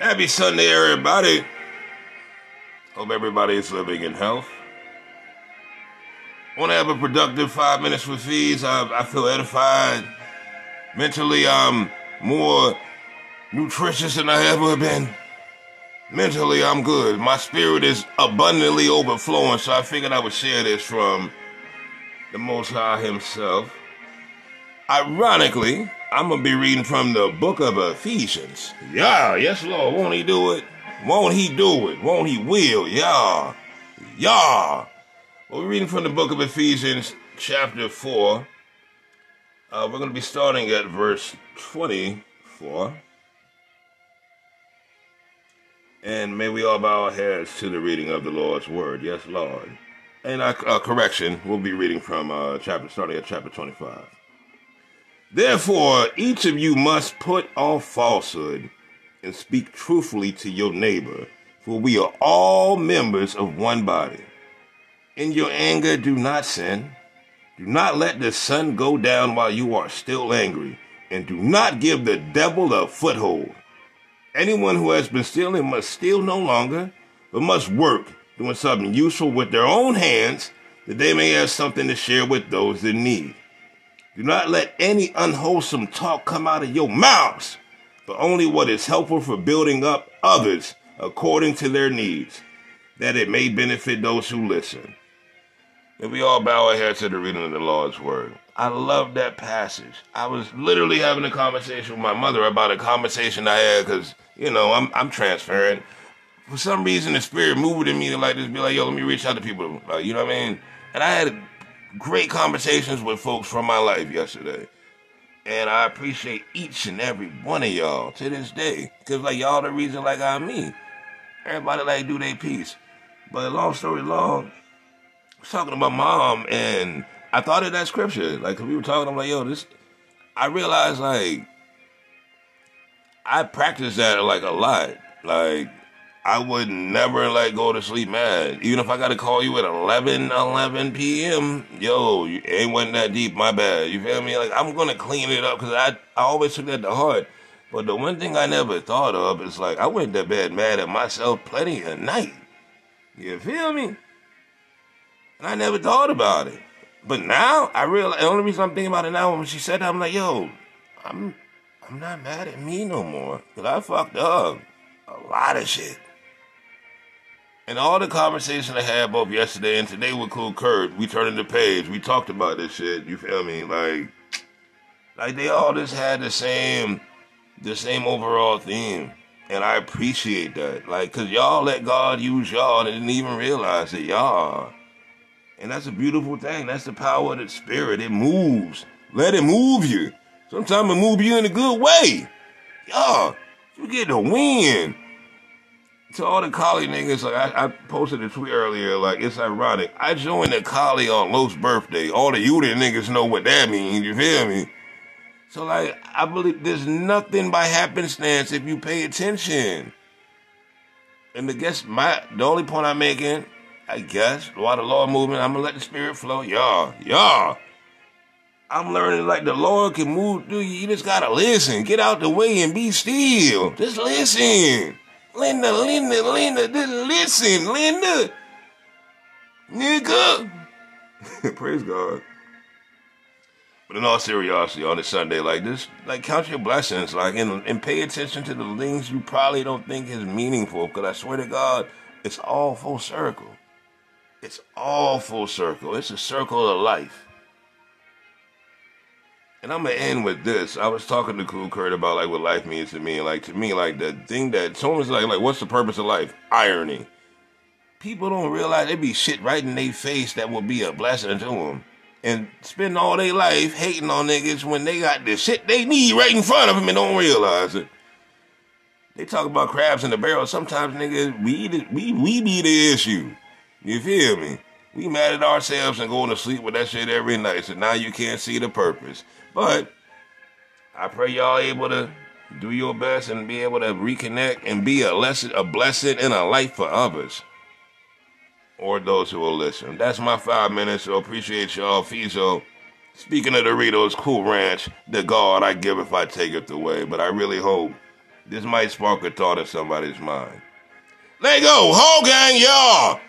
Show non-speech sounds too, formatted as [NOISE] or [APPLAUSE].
Happy Sunday, everybody. Hope everybody is living in health. Want to have a productive five minutes with fees. I, I feel edified. Mentally, I'm more nutritious than I ever been. Mentally, I'm good. My spirit is abundantly overflowing, so I figured I would share this from the Most High Himself. Ironically, I'm going to be reading from the book of Ephesians. Yeah, yes, Lord. Won't He do it? Won't He do it? Won't He will? Yeah. Yeah. Well, we're reading from the book of Ephesians, chapter 4. Uh, we're going to be starting at verse 24. And may we all bow our heads to the reading of the Lord's word. Yes, Lord. And uh, uh, correction, we'll be reading from uh, chapter, starting at chapter 25. Therefore, each of you must put off falsehood and speak truthfully to your neighbor, for we are all members of one body. In your anger, do not sin. Do not let the sun go down while you are still angry, and do not give the devil a foothold. Anyone who has been stealing must steal no longer, but must work, doing something useful with their own hands, that they may have something to share with those in need. Do not let any unwholesome talk come out of your mouths, but only what is helpful for building up others according to their needs, that it may benefit those who listen. And we all bow our heads to the reading of the Lord's word. I love that passage. I was literally having a conversation with my mother about a conversation I had because, you know, I'm I'm transparent. For some reason, the spirit moved in me to like just be like, yo, let me reach out to people. You know what I mean? And I had great conversations with folks from my life yesterday. And I appreciate each and every one of y'all to this day. Because, like, y'all the reason, like, I'm me. Everybody, like, do their piece. But long story long, I was talking to my mom, and I thought of that scripture. Like, cause we were talking, I'm like, yo, this, I realized, like, I practice that, like, a lot. Like, I would never like go to sleep mad. Even if I gotta call you at 11, 11 p.m., yo, you ain't wasn't that deep, my bad. You feel me? Like, I'm gonna clean it up because I, I always took that to heart. But the one thing I never thought of is like, I went to bed mad at myself plenty of night. You feel me? And I never thought about it. But now I realize the only reason I'm thinking about it now when she said that, I'm like, yo, I'm I'm not mad at me no more. Cause I fucked up a lot of shit. And all the conversation I had both yesterday and today with Cool Kurt, we turned the page. We talked about this shit. You feel me? Like, like they all just had the same, the same overall theme, and I appreciate that. Like, cause y'all let God use y'all and didn't even realize that y'all. And that's a beautiful thing. That's the power of the spirit. It moves. Let it move you. Sometimes it move you in a good way. Y'all, you get the win to all the collie niggas, like I, I, posted a tweet earlier, like it's ironic. I joined the collie on Lo's birthday. All the Utah niggas know what that means, you feel me? So like I believe there's nothing by happenstance if you pay attention. And I guess my the only point I'm making, I guess, while the Lord movement, I'm gonna let the spirit flow. Y'all, y'all. I'm learning like the Lord can move through you. You just gotta listen. Get out the way and be still. Just listen. Linda, Linda, Linda, listen, Linda. Nigga. [LAUGHS] Praise God. But in all seriousness, on this Sunday, like this, like count your blessings, like and, and pay attention to the things you probably don't think is meaningful. Because I swear to God, it's all full circle. It's all full circle. It's a circle of life. And I'm gonna end with this. I was talking to Cool Kurt about like what life means to me, like to me, like the thing that someone's like, like, what's the purpose of life? Irony. People don't realize they be shit right in their face that will be a blessing to them, and spend all their life hating on niggas when they got the shit they need right in front of them and don't realize it. They talk about crabs in the barrel. Sometimes niggas, we we we be the issue. You feel me? We mad at ourselves and going to sleep with that shit every night. So now you can't see the purpose. But I pray y'all able to do your best and be able to reconnect and be a lesson, a blessing and a light for others. Or those who will listen. That's my five minutes, so appreciate y'all. Fizo. Speaking of Doritos Cool Ranch, the God I give if I take it away. But I really hope This might spark a thought in somebody's mind. Let go. Whole gang, y'all.